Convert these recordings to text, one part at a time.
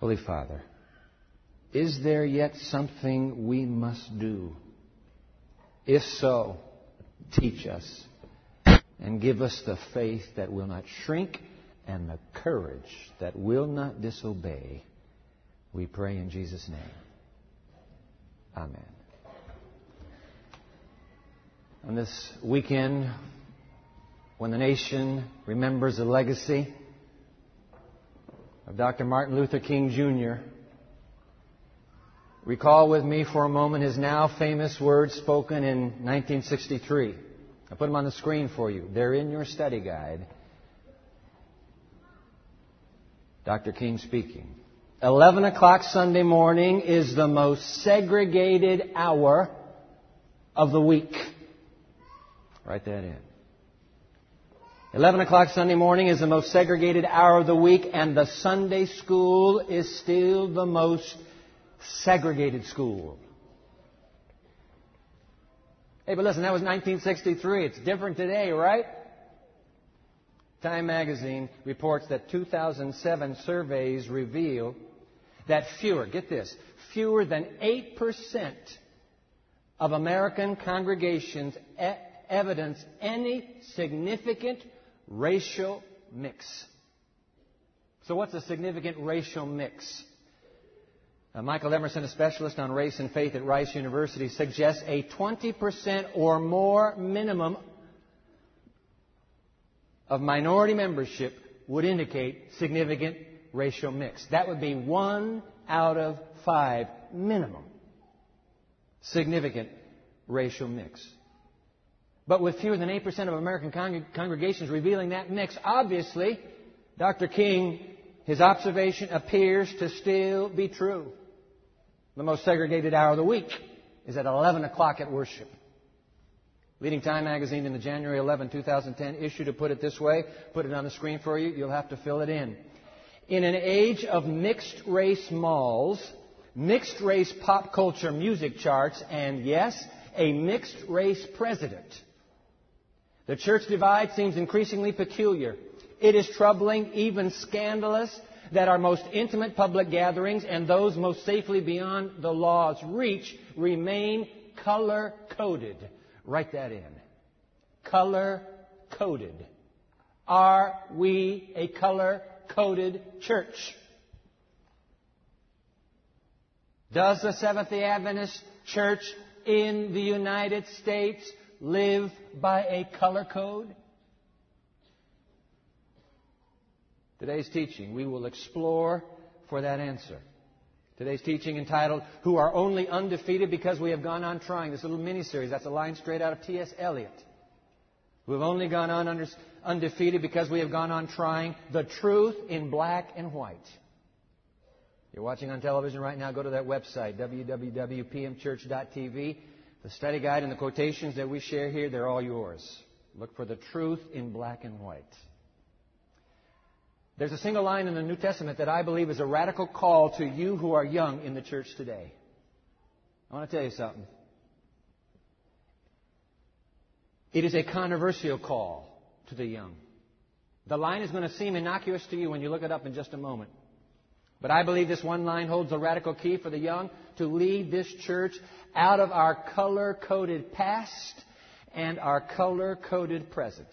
Holy Father, is there yet something we must do? If so, teach us and give us the faith that will not shrink and the courage that will not disobey. We pray in Jesus' name. Amen. On this weekend, when the nation remembers the legacy of Dr. Martin Luther King Jr., recall with me for a moment his now famous words spoken in 1963. I put them on the screen for you. They're in your study guide. Dr. King speaking. 11 o'clock Sunday morning is the most segregated hour of the week. Write that in. 11 o'clock Sunday morning is the most segregated hour of the week, and the Sunday school is still the most segregated school. Hey, but listen, that was 1963. It's different today, right? Time magazine reports that 2007 surveys reveal that fewer, get this, fewer than 8% of American congregations evidence any significant racial mix. So, what's a significant racial mix? Uh, Michael Emerson, a specialist on race and faith at Rice University, suggests a 20% or more minimum of minority membership would indicate significant racial mix. That would be one out of five minimum significant racial mix. But with fewer than 8% of American con- congregations revealing that mix, obviously, Dr. King, his observation appears to still be true. The most segregated hour of the week is at 11 o'clock at worship. Leading Time magazine in the January 11, 2010 issue to put it this way, put it on the screen for you, you'll have to fill it in. In an age of mixed race malls, mixed race pop culture music charts, and yes, a mixed race president, the church divide seems increasingly peculiar. It is troubling, even scandalous, that our most intimate public gatherings and those most safely beyond the law's reach remain color coded. Write that in. Color coded. Are we a color coded church? Does the Seventh day Adventist Church in the United States live by a color code? Today's teaching, we will explore for that answer. Today's teaching entitled, Who Are Only Undefeated Because We Have Gone On Trying. This little mini series, that's a line straight out of T.S. Eliot. Who have only gone on undefeated because we have gone on trying the truth in black and white. You're watching on television right now, go to that website, www.pmchurch.tv. The study guide and the quotations that we share here, they're all yours. Look for the truth in black and white. There's a single line in the New Testament that I believe is a radical call to you who are young in the church today. I want to tell you something. It is a controversial call to the young. The line is going to seem innocuous to you when you look it up in just a moment. But I believe this one line holds a radical key for the young to lead this church out of our color coded past and our color coded present.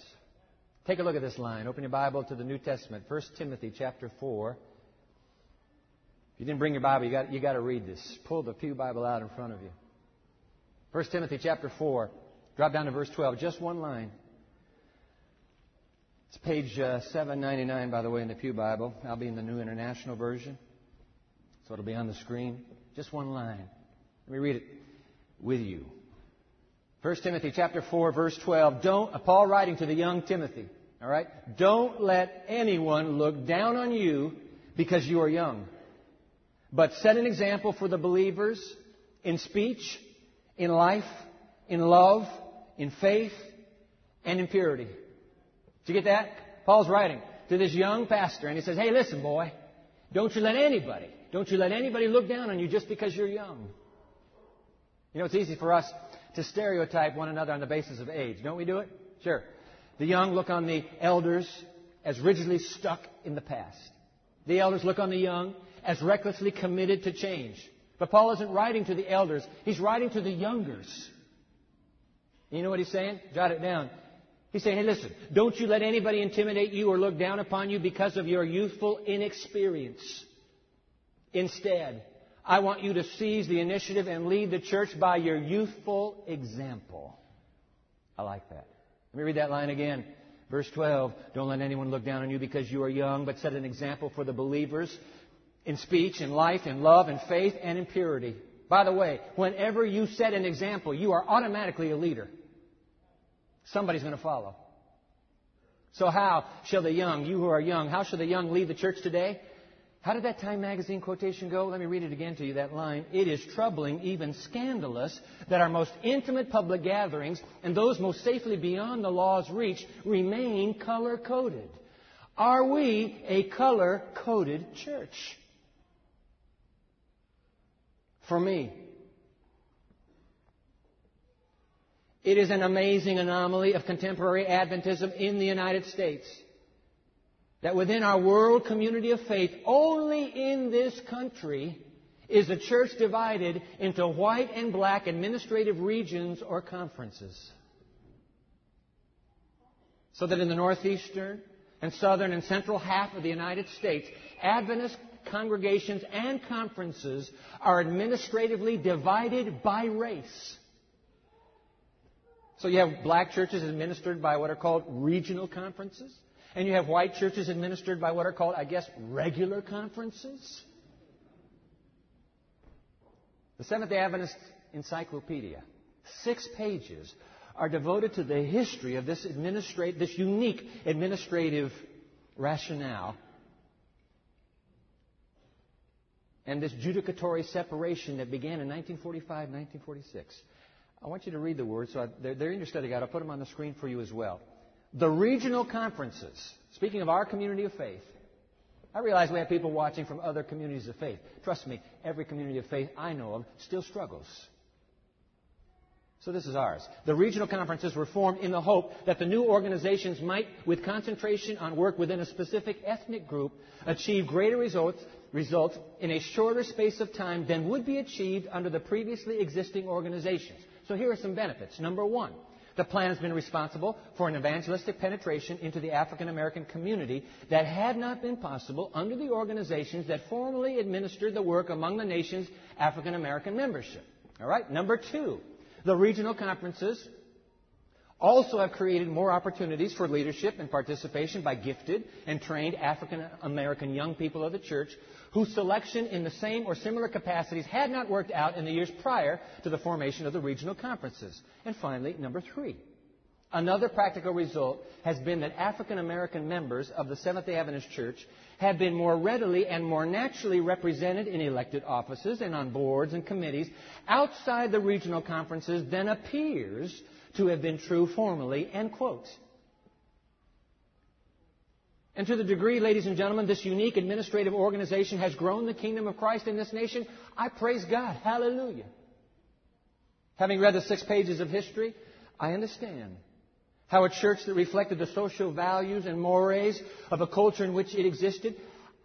Take a look at this line. Open your Bible to the New Testament, 1 Timothy chapter 4. If you didn't bring your Bible, you got, you got to read this. Pull the Pew Bible out in front of you. 1 Timothy chapter 4. Drop down to verse 12. Just one line. It's page uh, 799, by the way, in the Pew Bible. I'll be in the New International Version. So it'll be on the screen. Just one line. Let me read it with you. 1 Timothy chapter 4 verse 12. Don't, Paul writing to the young Timothy, all right? Don't let anyone look down on you because you are young. But set an example for the believers in speech, in life, in love, in faith, and in purity. Did you get that? Paul's writing to this young pastor and he says, Hey, listen, boy, don't you let anybody, don't you let anybody look down on you just because you're young. You know, it's easy for us to stereotype one another on the basis of age. Don't we do it? Sure. The young look on the elders as rigidly stuck in the past. The elders look on the young as recklessly committed to change. But Paul isn't writing to the elders, he's writing to the youngers. You know what he's saying? Jot it down. He's saying, hey, listen, don't you let anybody intimidate you or look down upon you because of your youthful inexperience. Instead, I want you to seize the initiative and lead the church by your youthful example. I like that. Let me read that line again. Verse 12 Don't let anyone look down on you because you are young, but set an example for the believers in speech, in life, in love, in faith, and in purity. By the way, whenever you set an example, you are automatically a leader. Somebody's going to follow. So, how shall the young, you who are young, how shall the young lead the church today? How did that Time magazine quotation go? Let me read it again to you, that line. It is troubling, even scandalous, that our most intimate public gatherings and those most safely beyond the law's reach remain color coded. Are we a color coded church? For me, it is an amazing anomaly of contemporary Adventism in the United States that within our world community of faith, only in this country is the church divided into white and black administrative regions or conferences. So that in the northeastern and southern and central half of the United States, Adventist congregations and conferences are administratively divided by race. So you have black churches administered by what are called regional conferences. And you have white churches administered by what are called, I guess, regular conferences. The Seventh day Adventist Encyclopedia, six pages, are devoted to the history of this, this unique administrative rationale and this judicatory separation that began in 1945, 1946. I want you to read the words. So I, they're, they're in your study guide. I'll put them on the screen for you as well. The regional conferences, speaking of our community of faith, I realize we have people watching from other communities of faith. Trust me, every community of faith I know of still struggles. So this is ours. The regional conferences were formed in the hope that the new organizations might, with concentration on work within a specific ethnic group, achieve greater results, results in a shorter space of time than would be achieved under the previously existing organizations. So here are some benefits. Number one, the plan has been responsible for an evangelistic penetration into the African American community that had not been possible under the organizations that formerly administered the work among the nation's African American membership. All right, number two, the regional conferences also have created more opportunities for leadership and participation by gifted and trained African American young people of the church whose selection in the same or similar capacities had not worked out in the years prior to the formation of the regional conferences. And finally, number three. Another practical result has been that African American members of the Seventh day Adventist Church have been more readily and more naturally represented in elected offices and on boards and committees outside the regional conferences than appears to have been true formerly. End quote. And to the degree, ladies and gentlemen, this unique administrative organization has grown the kingdom of Christ in this nation, I praise God. Hallelujah. Having read the six pages of history, I understand how a church that reflected the social values and mores of a culture in which it existed,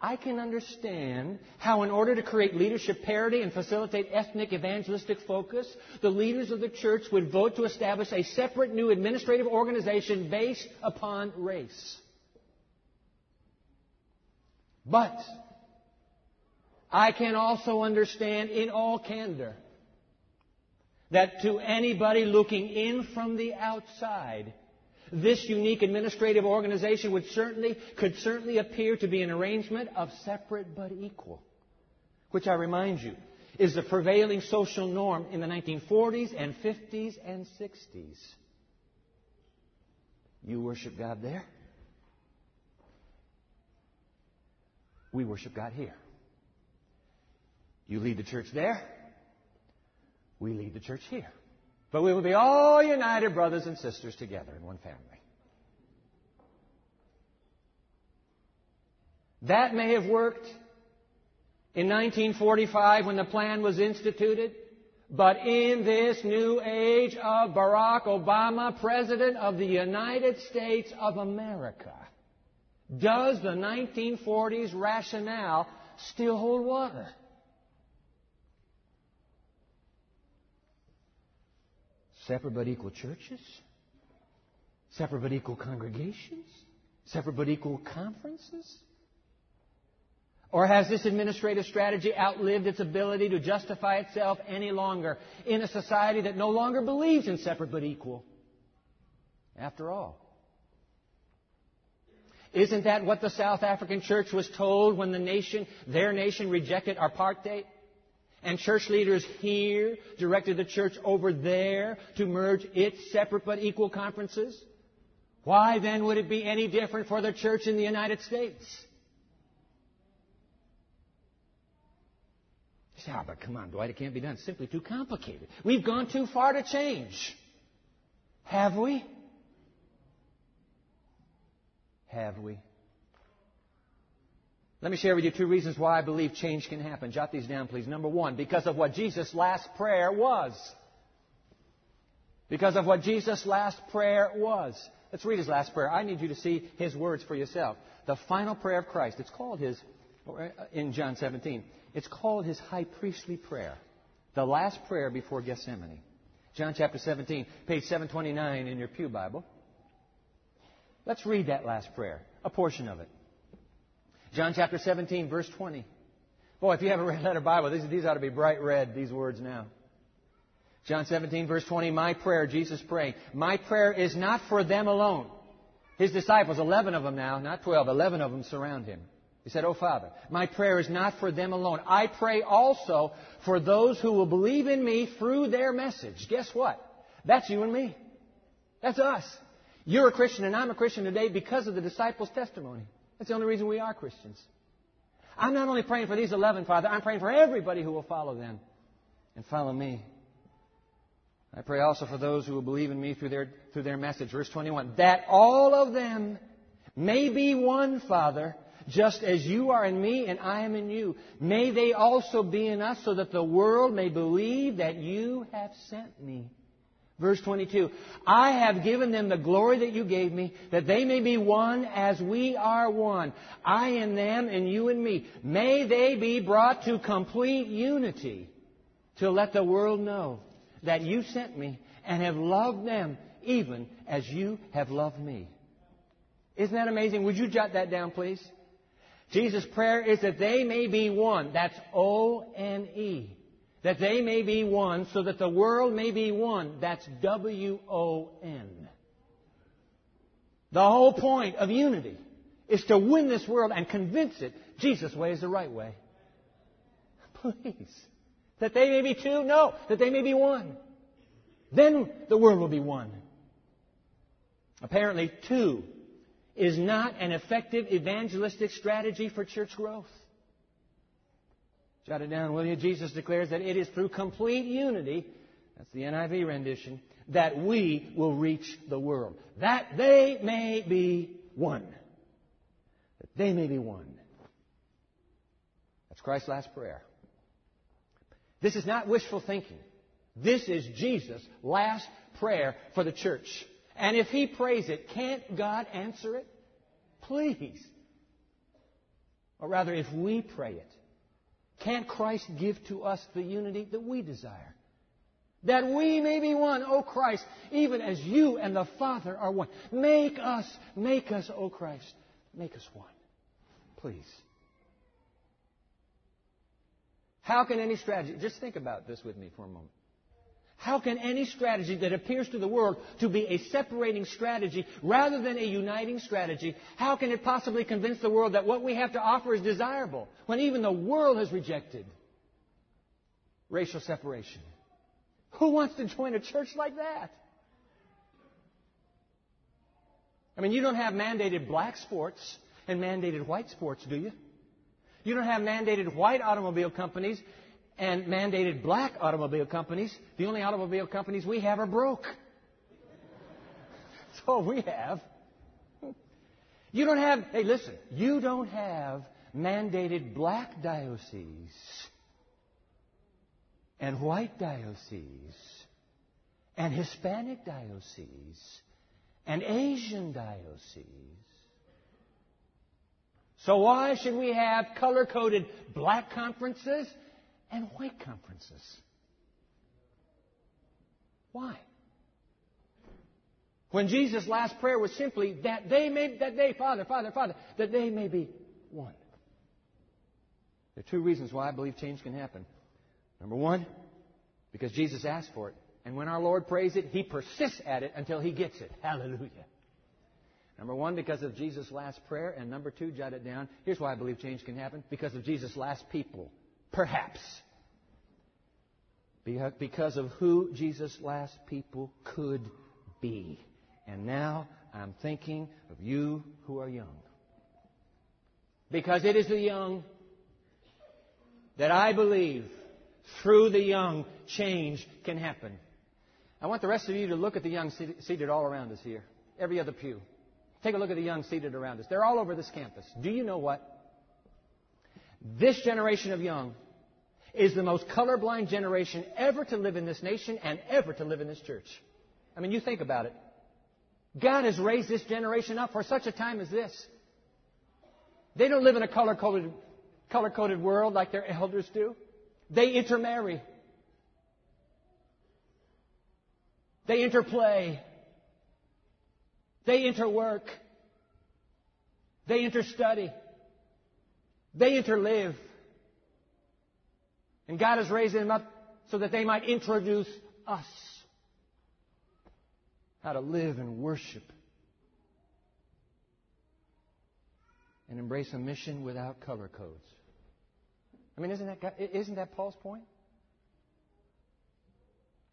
I can understand how, in order to create leadership parity and facilitate ethnic evangelistic focus, the leaders of the church would vote to establish a separate new administrative organization based upon race. But I can also understand in all candor that to anybody looking in from the outside, this unique administrative organization would certainly, could certainly appear to be an arrangement of separate but equal, which I remind you is the prevailing social norm in the 1940s and 50s and 60s. You worship God there. We worship God here. You lead the church there. We lead the church here. But we will be all united brothers and sisters together in one family. That may have worked in 1945 when the plan was instituted. But in this new age of Barack Obama, President of the United States of America, does the 1940s rationale still hold water. Separate but equal churches? Separate but equal congregations? Separate but equal conferences? Or has this administrative strategy outlived its ability to justify itself any longer in a society that no longer believes in separate but equal? After all, isn't that what the South African church was told when the nation, their nation, rejected apartheid? And church leaders here directed the church over there to merge its separate but equal conferences? Why then would it be any different for the church in the United States? You say, oh, but come on, Dwight, it can't be done. It's simply too complicated. We've gone too far to change. Have we? Have we? Let me share with you two reasons why I believe change can happen. Jot these down, please. Number one, because of what Jesus' last prayer was. Because of what Jesus' last prayer was. Let's read his last prayer. I need you to see his words for yourself. The final prayer of Christ. It's called his, in John 17, it's called his high priestly prayer. The last prayer before Gethsemane. John chapter 17, page 729 in your Pew Bible. Let's read that last prayer, a portion of it. John chapter 17, verse 20. Boy, if you have a red letter Bible, these, these ought to be bright red, these words now. John 17, verse 20, my prayer, Jesus praying, my prayer is not for them alone. His disciples, 11 of them now, not 12, 11 of them surround him. He said, Oh Father, my prayer is not for them alone. I pray also for those who will believe in me through their message. Guess what? That's you and me. That's us. You're a Christian and I'm a Christian today because of the disciples' testimony. That's the only reason we are Christians. I'm not only praying for these 11, Father, I'm praying for everybody who will follow them and follow me. I pray also for those who will believe in me through their, through their message. Verse 21. That all of them may be one, Father, just as you are in me and I am in you. May they also be in us so that the world may believe that you have sent me. Verse 22, I have given them the glory that you gave me, that they may be one as we are one. I in them and you in me. May they be brought to complete unity to let the world know that you sent me and have loved them even as you have loved me. Isn't that amazing? Would you jot that down, please? Jesus' prayer is that they may be one. That's O-N-E that they may be one, so that the world may be one. That's W O N. The whole point of unity is to win this world and convince it Jesus' way is the right way. Please. That they may be two? No, that they may be one. Then the world will be one. Apparently, two is not an effective evangelistic strategy for church growth. Jot it down, will you? Jesus declares that it is through complete unity, that's the NIV rendition, that we will reach the world. That they may be one. That they may be one. That's Christ's last prayer. This is not wishful thinking. This is Jesus' last prayer for the church. And if he prays it, can't God answer it? Please. Or rather, if we pray it, can't Christ give to us the unity that we desire? That we may be one, O Christ, even as you and the Father are one. Make us, make us, O Christ, make us one. Please. How can any strategy, just think about this with me for a moment. How can any strategy that appears to the world to be a separating strategy rather than a uniting strategy, how can it possibly convince the world that what we have to offer is desirable when even the world has rejected racial separation? Who wants to join a church like that? I mean, you don't have mandated black sports and mandated white sports, do you? You don't have mandated white automobile companies and mandated black automobile companies. The only automobile companies we have are broke. That's all we have. You don't have, hey, listen, you don't have mandated black dioceses and white dioceses and Hispanic dioceses and Asian dioceses. So why should we have color coded black conferences and white conferences? Why? When Jesus' last prayer was simply that they may, that they, Father, Father, Father, that they may be one. There are two reasons why I believe change can happen. Number one, because Jesus asked for it. And when our Lord prays it, He persists at it until He gets it. Hallelujah. Number one, because of Jesus' last prayer. And number two, jot it down. Here's why I believe change can happen. Because of Jesus' last people. Perhaps. Because of who Jesus' last people could be. And now I'm thinking of you who are young. Because it is the young that I believe through the young change can happen. I want the rest of you to look at the young seated all around us here, every other pew. Take a look at the young seated around us. They're all over this campus. Do you know what? This generation of young is the most colorblind generation ever to live in this nation and ever to live in this church. I mean, you think about it. God has raised this generation up for such a time as this. They don't live in a color coded, color coded world like their elders do. They intermarry. They interplay. They interwork. They interstudy. They interlive. And God has raised them up so that they might introduce us how to live and worship and embrace a mission without color codes. I mean, isn't that, isn't that Paul's point?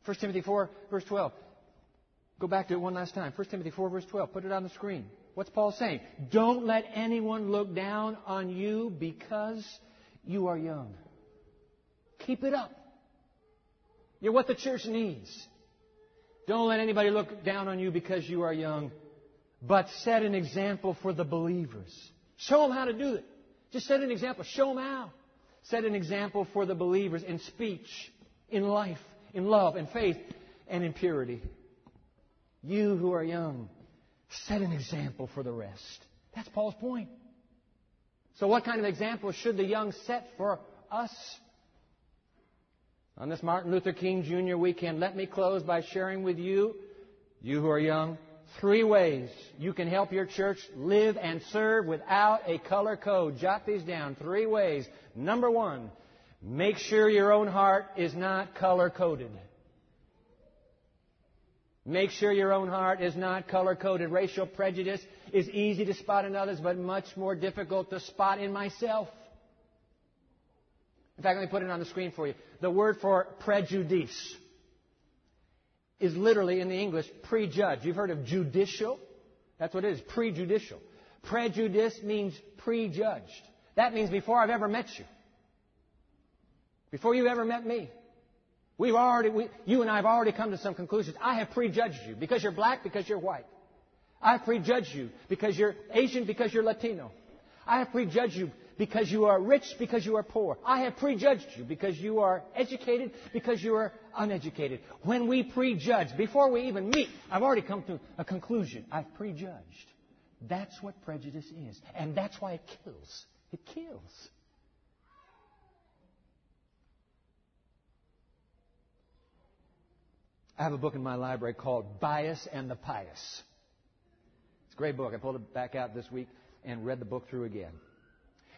1 Timothy 4, verse 12. Go back to it one last time. 1 Timothy 4, verse 12. Put it on the screen. What's Paul saying? Don't let anyone look down on you because you are young. Keep it up. You're what the church needs. Don't let anybody look down on you because you are young, but set an example for the believers. Show them how to do it. Just set an example. Show them how. Set an example for the believers in speech, in life, in love, in faith, and in purity. You who are young, set an example for the rest. That's Paul's point. So, what kind of example should the young set for us? On this Martin Luther King Jr. weekend, let me close by sharing with you, you who are young, three ways you can help your church live and serve without a color code. Jot these down. Three ways. Number one, make sure your own heart is not color coded. Make sure your own heart is not color coded. Racial prejudice is easy to spot in others, but much more difficult to spot in myself. In fact, let me put it on the screen for you. The word for prejudice is literally in the English prejudge. You've heard of judicial? That's what it is, prejudicial. Prejudice means prejudged. That means before I've ever met you. Before you ever met me. We've already, we, you and I have already come to some conclusions. I have prejudged you because you're black, because you're white. I have prejudged you because you're Asian, because you're Latino. I have prejudged you because you are rich, because you are poor. I have prejudged you because you are educated, because you are uneducated. When we prejudge, before we even meet, I've already come to a conclusion. I've prejudged. That's what prejudice is. And that's why it kills. It kills. I have a book in my library called Bias and the Pious. It's a great book. I pulled it back out this week and read the book through again.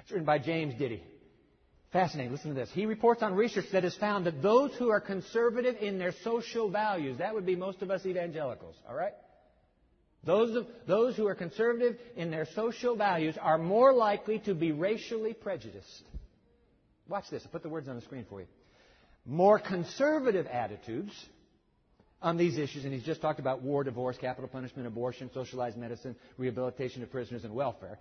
It's written by James Diddy. Fascinating. Listen to this. He reports on research that has found that those who are conservative in their social values, that would be most of us evangelicals, all right? Those, of, those who are conservative in their social values are more likely to be racially prejudiced. Watch this. I'll put the words on the screen for you. More conservative attitudes on these issues, and he's just talked about war, divorce, capital punishment, abortion, socialized medicine, rehabilitation of prisoners, and welfare.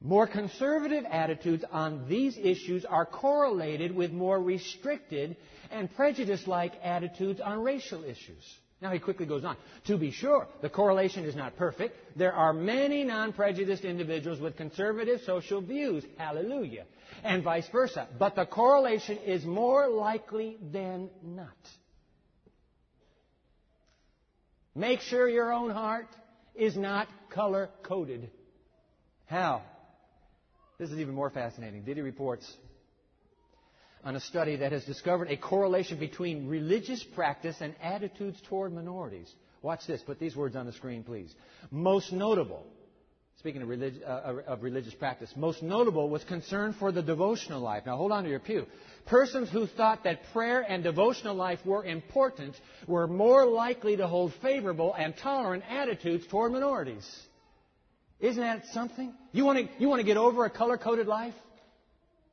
More conservative attitudes on these issues are correlated with more restricted and prejudice like attitudes on racial issues. Now he quickly goes on. To be sure, the correlation is not perfect. There are many non prejudiced individuals with conservative social views. Hallelujah. And vice versa. But the correlation is more likely than not. Make sure your own heart is not color coded. How? This is even more fascinating. Diddy reports on a study that has discovered a correlation between religious practice and attitudes toward minorities. Watch this. Put these words on the screen, please. Most notable, speaking of, relig- uh, of, religious practice, most notable was concern for the devotional life. Now hold on to your pew. Persons who thought that prayer and devotional life were important were more likely to hold favorable and tolerant attitudes toward minorities. Isn't that something? You want to, you want to get over a color coded life?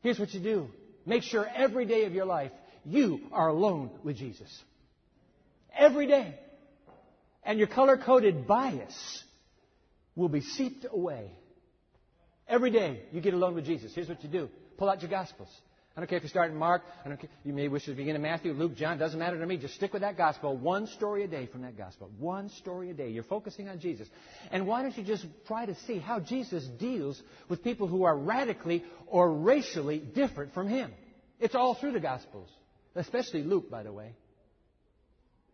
Here's what you do make sure every day of your life you are alone with Jesus. Every day. And your color coded bias will be seeped away. Every day you get alone with Jesus. Here's what you do pull out your Gospels. I don't care if you start in Mark. I don't care. You may wish to begin in Matthew, Luke, John. Doesn't matter to me. Just stick with that gospel. One story a day from that gospel. One story a day. You're focusing on Jesus. And why don't you just try to see how Jesus deals with people who are radically or racially different from him? It's all through the gospels, especially Luke, by the way.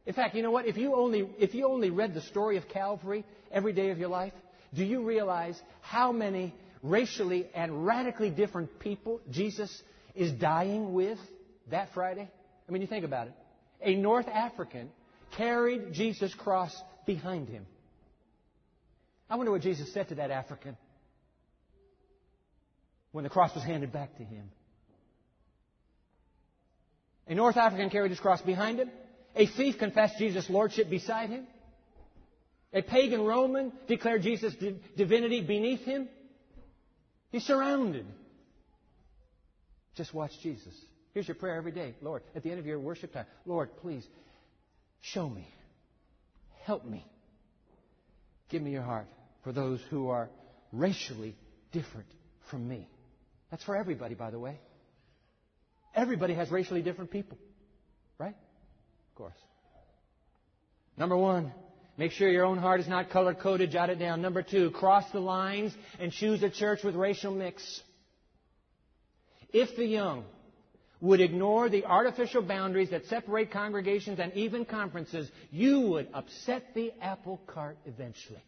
In fact, you know what? If you only if you only read the story of Calvary every day of your life, do you realize how many racially and radically different people Jesus is dying with that Friday? I mean, you think about it. A North African carried Jesus' cross behind him. I wonder what Jesus said to that African when the cross was handed back to him. A North African carried his cross behind him. A thief confessed Jesus' lordship beside him. A pagan Roman declared Jesus' divinity beneath him. He's surrounded just watch Jesus. Here's your prayer every day. Lord, at the end of your worship time, Lord, please show me. Help me. Give me your heart for those who are racially different from me. That's for everybody, by the way. Everybody has racially different people. Right? Of course. Number one, make sure your own heart is not color coded. Jot it down. Number two, cross the lines and choose a church with racial mix. If the young would ignore the artificial boundaries that separate congregations and even conferences, you would upset the apple cart eventually.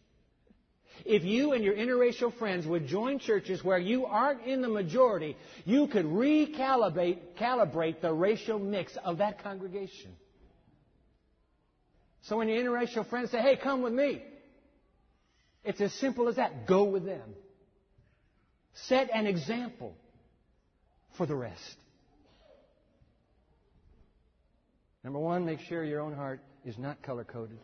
If you and your interracial friends would join churches where you aren't in the majority, you could recalibrate calibrate the racial mix of that congregation. So when your interracial friends say, hey, come with me, it's as simple as that. Go with them. Set an example for the rest. Number one, make sure your own heart is not color coded.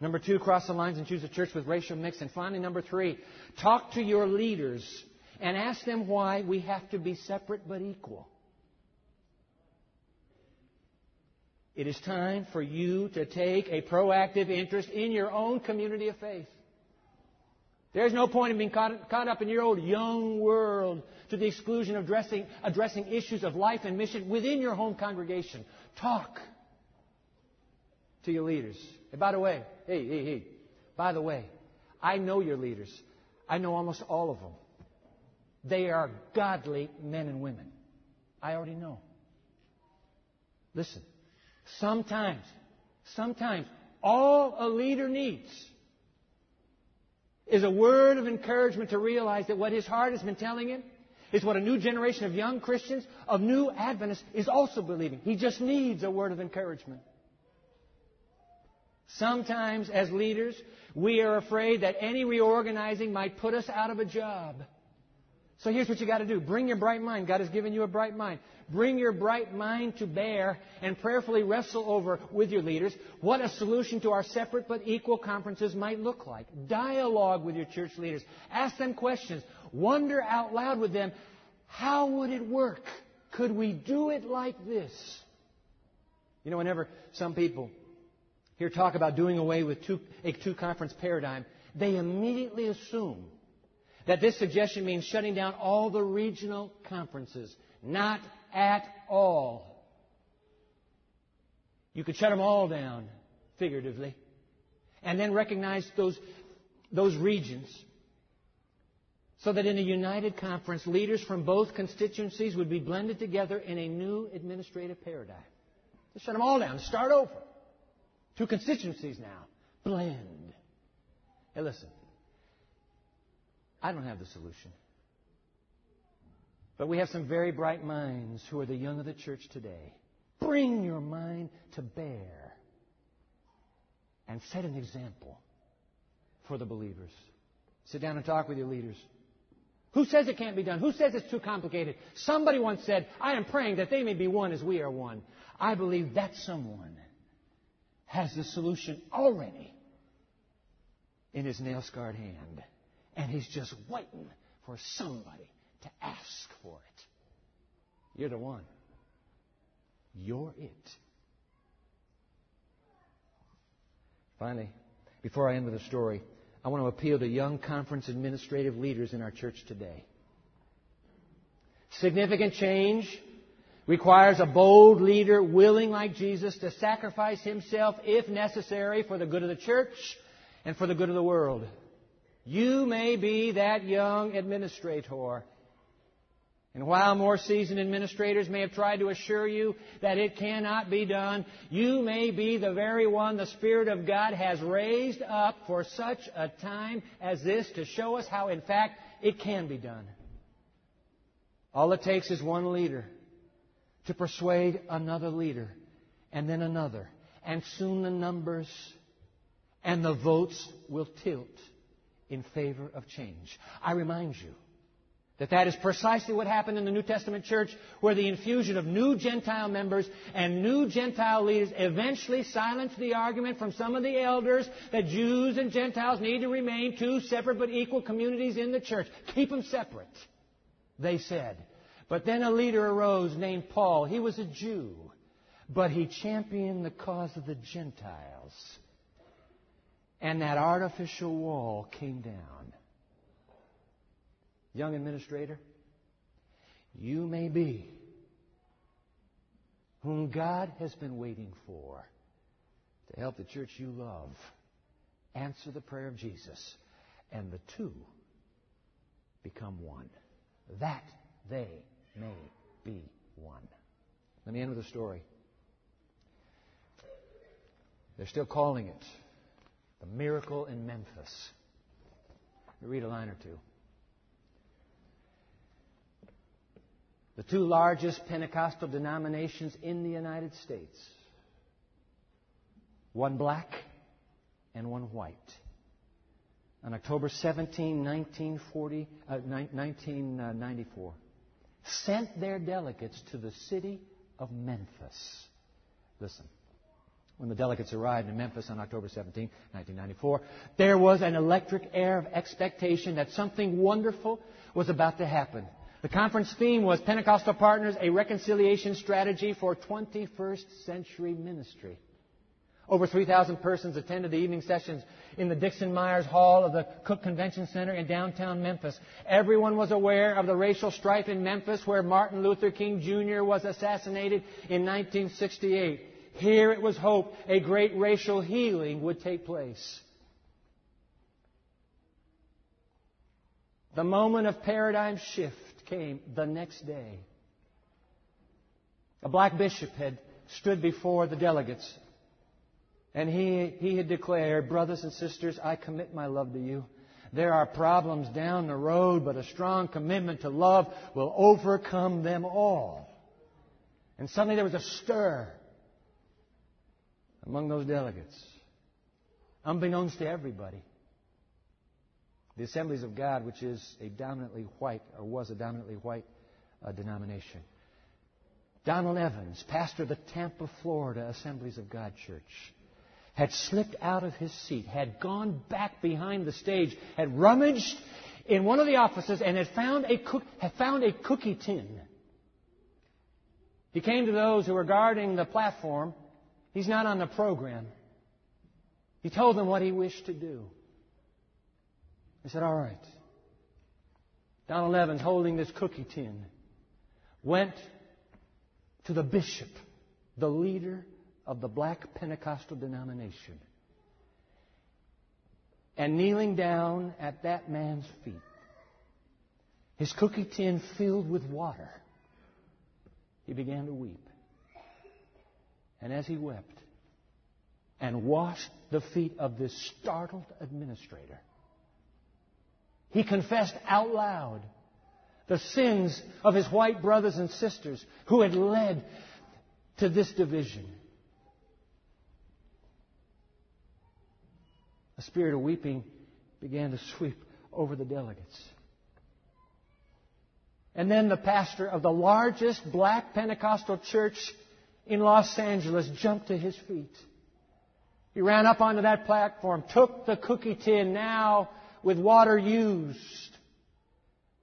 Number two, cross the lines and choose a church with racial mix. And finally, number three, talk to your leaders and ask them why we have to be separate but equal. It is time for you to take a proactive interest in your own community of faith. There's no point in being caught, caught, up in your old young world to the exclusion of addressing, addressing issues of life and mission within your home congregation. Talk to your leaders. And by the way, hey, hey, hey, by the way, I know your leaders. I know almost all of them. They are godly men and women. I already know. Listen, sometimes, sometimes all a leader needs is a word of encouragement to realize that what his heart has been telling him is what a new generation of young Christians, of new Adventists, is also believing. He just needs a word of encouragement. Sometimes, as leaders, we are afraid that any reorganizing might put us out of a job. So here's what you got to do. Bring your bright mind. God has given you a bright mind. Bring your bright mind to bear and prayerfully wrestle over with your leaders what a solution to our separate but equal conferences might look like. Dialogue with your church leaders. Ask them questions. Wonder out loud with them, how would it work? Could we do it like this? You know, whenever some people hear talk about doing away with two, a two conference paradigm, they immediately assume that this suggestion means shutting down all the regional conferences. Not at all. You could shut them all down, figuratively, and then recognize those, those regions so that in a united conference, leaders from both constituencies would be blended together in a new administrative paradigm. Just shut them all down. Start over. Two constituencies now. Blend. Hey, listen. I don't have the solution. But we have some very bright minds who are the young of the church today. Bring your mind to bear and set an example for the believers. Sit down and talk with your leaders. Who says it can't be done? Who says it's too complicated? Somebody once said, I am praying that they may be one as we are one. I believe that someone has the solution already in his nail scarred hand. And he's just waiting for somebody to ask for it. You're the one. You're it. Finally, before I end with a story, I want to appeal to young conference administrative leaders in our church today. Significant change requires a bold leader willing, like Jesus, to sacrifice himself if necessary for the good of the church and for the good of the world. You may be that young administrator and while more seasoned administrators may have tried to assure you that it cannot be done, you may be the very one the Spirit of God has raised up for such a time as this to show us how, in fact, it can be done. All it takes is one leader to persuade another leader, and then another, and soon the numbers and the votes will tilt in favor of change. I remind you, that that is precisely what happened in the New Testament church, where the infusion of new Gentile members and new Gentile leaders eventually silenced the argument from some of the elders that Jews and Gentiles need to remain two separate but equal communities in the church. Keep them separate, they said. But then a leader arose named Paul. He was a Jew, but he championed the cause of the Gentiles. And that artificial wall came down young administrator, you may be whom God has been waiting for to help the church you love answer the prayer of Jesus, and the two become one, that they may be one. Let me end with a story. They're still calling it the miracle in Memphis. Read a line or two. the two largest Pentecostal denominations in the United States one black and one white. On October 17, 1940, uh, 1994, sent their delegates to the city of Memphis. Listen. When the delegates arrived in Memphis on October 17, 1994, there was an electric air of expectation that something wonderful was about to happen. The conference theme was Pentecostal Partners, a reconciliation strategy for 21st century ministry. Over 3,000 persons attended the evening sessions in the Dixon Myers Hall of the Cook Convention Center in downtown Memphis. Everyone was aware of the racial strife in Memphis where Martin Luther King Jr. was assassinated in 1968. Here it was hoped a great racial healing would take place. The moment of paradigm shift came the next day. A black bishop had stood before the delegates and he, he had declared, Brothers and sisters, I commit my love to you. There are problems down the road, but a strong commitment to love will overcome them all. And suddenly there was a stir among those delegates, unbeknownst to everybody. The Assemblies of God, which is a dominantly white, or was a dominantly white uh, denomination. Donald Evans, pastor of the Tampa, Florida Assemblies of God Church, had slipped out of his seat, had gone back behind the stage, had rummaged in one of the offices, and had found a, cook, had found a cookie tin. He came to those who were guarding the platform. He's not on the program. He told them what he wished to do. He said, All right. Donald Evans, holding this cookie tin, went to the bishop, the leader of the black Pentecostal denomination, and kneeling down at that man's feet, his cookie tin filled with water, he began to weep. And as he wept and washed the feet of this startled administrator, he confessed out loud the sins of his white brothers and sisters who had led to this division. A spirit of weeping began to sweep over the delegates. And then the pastor of the largest black Pentecostal church in Los Angeles jumped to his feet. He ran up onto that platform, took the cookie tin now with water used,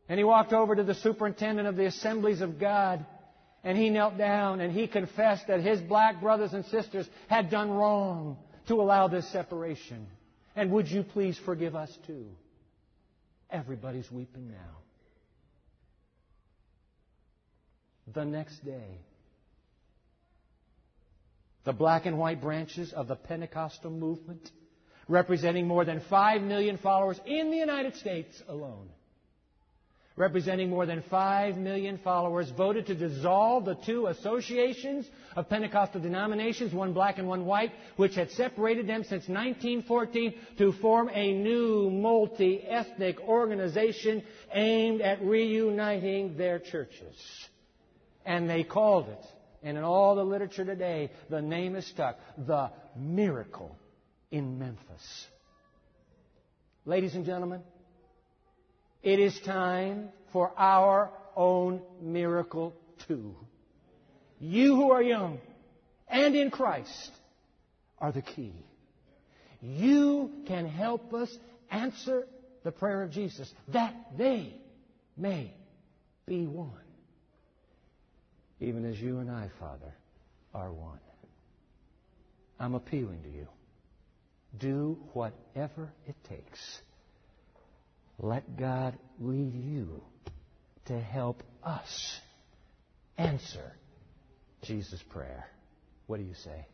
and he walked over to the superintendent of the assemblies of God, and he knelt down and he confessed that his black brothers and sisters had done wrong to allow this separation. And would you please forgive us too? Everybody's weeping now. The next day, the black and white branches of the Pentecostal movement, representing more than 5 million followers in the United States alone, representing more than 5 million followers, voted to dissolve the two associations of Pentecostal denominations, one black and one white, which had separated them since 1914 to form a new multi ethnic organization aimed at reuniting their churches. And they called it and in all the literature today, the name is stuck the miracle in Memphis. Ladies and gentlemen, it is time for our own miracle too. You who are young and in Christ are the key. You can help us answer the prayer of Jesus that they may be one even as you and I, Father, are one. I'm appealing to you. Do whatever it takes. Let God lead you to help us answer Jesus' prayer. What do you say?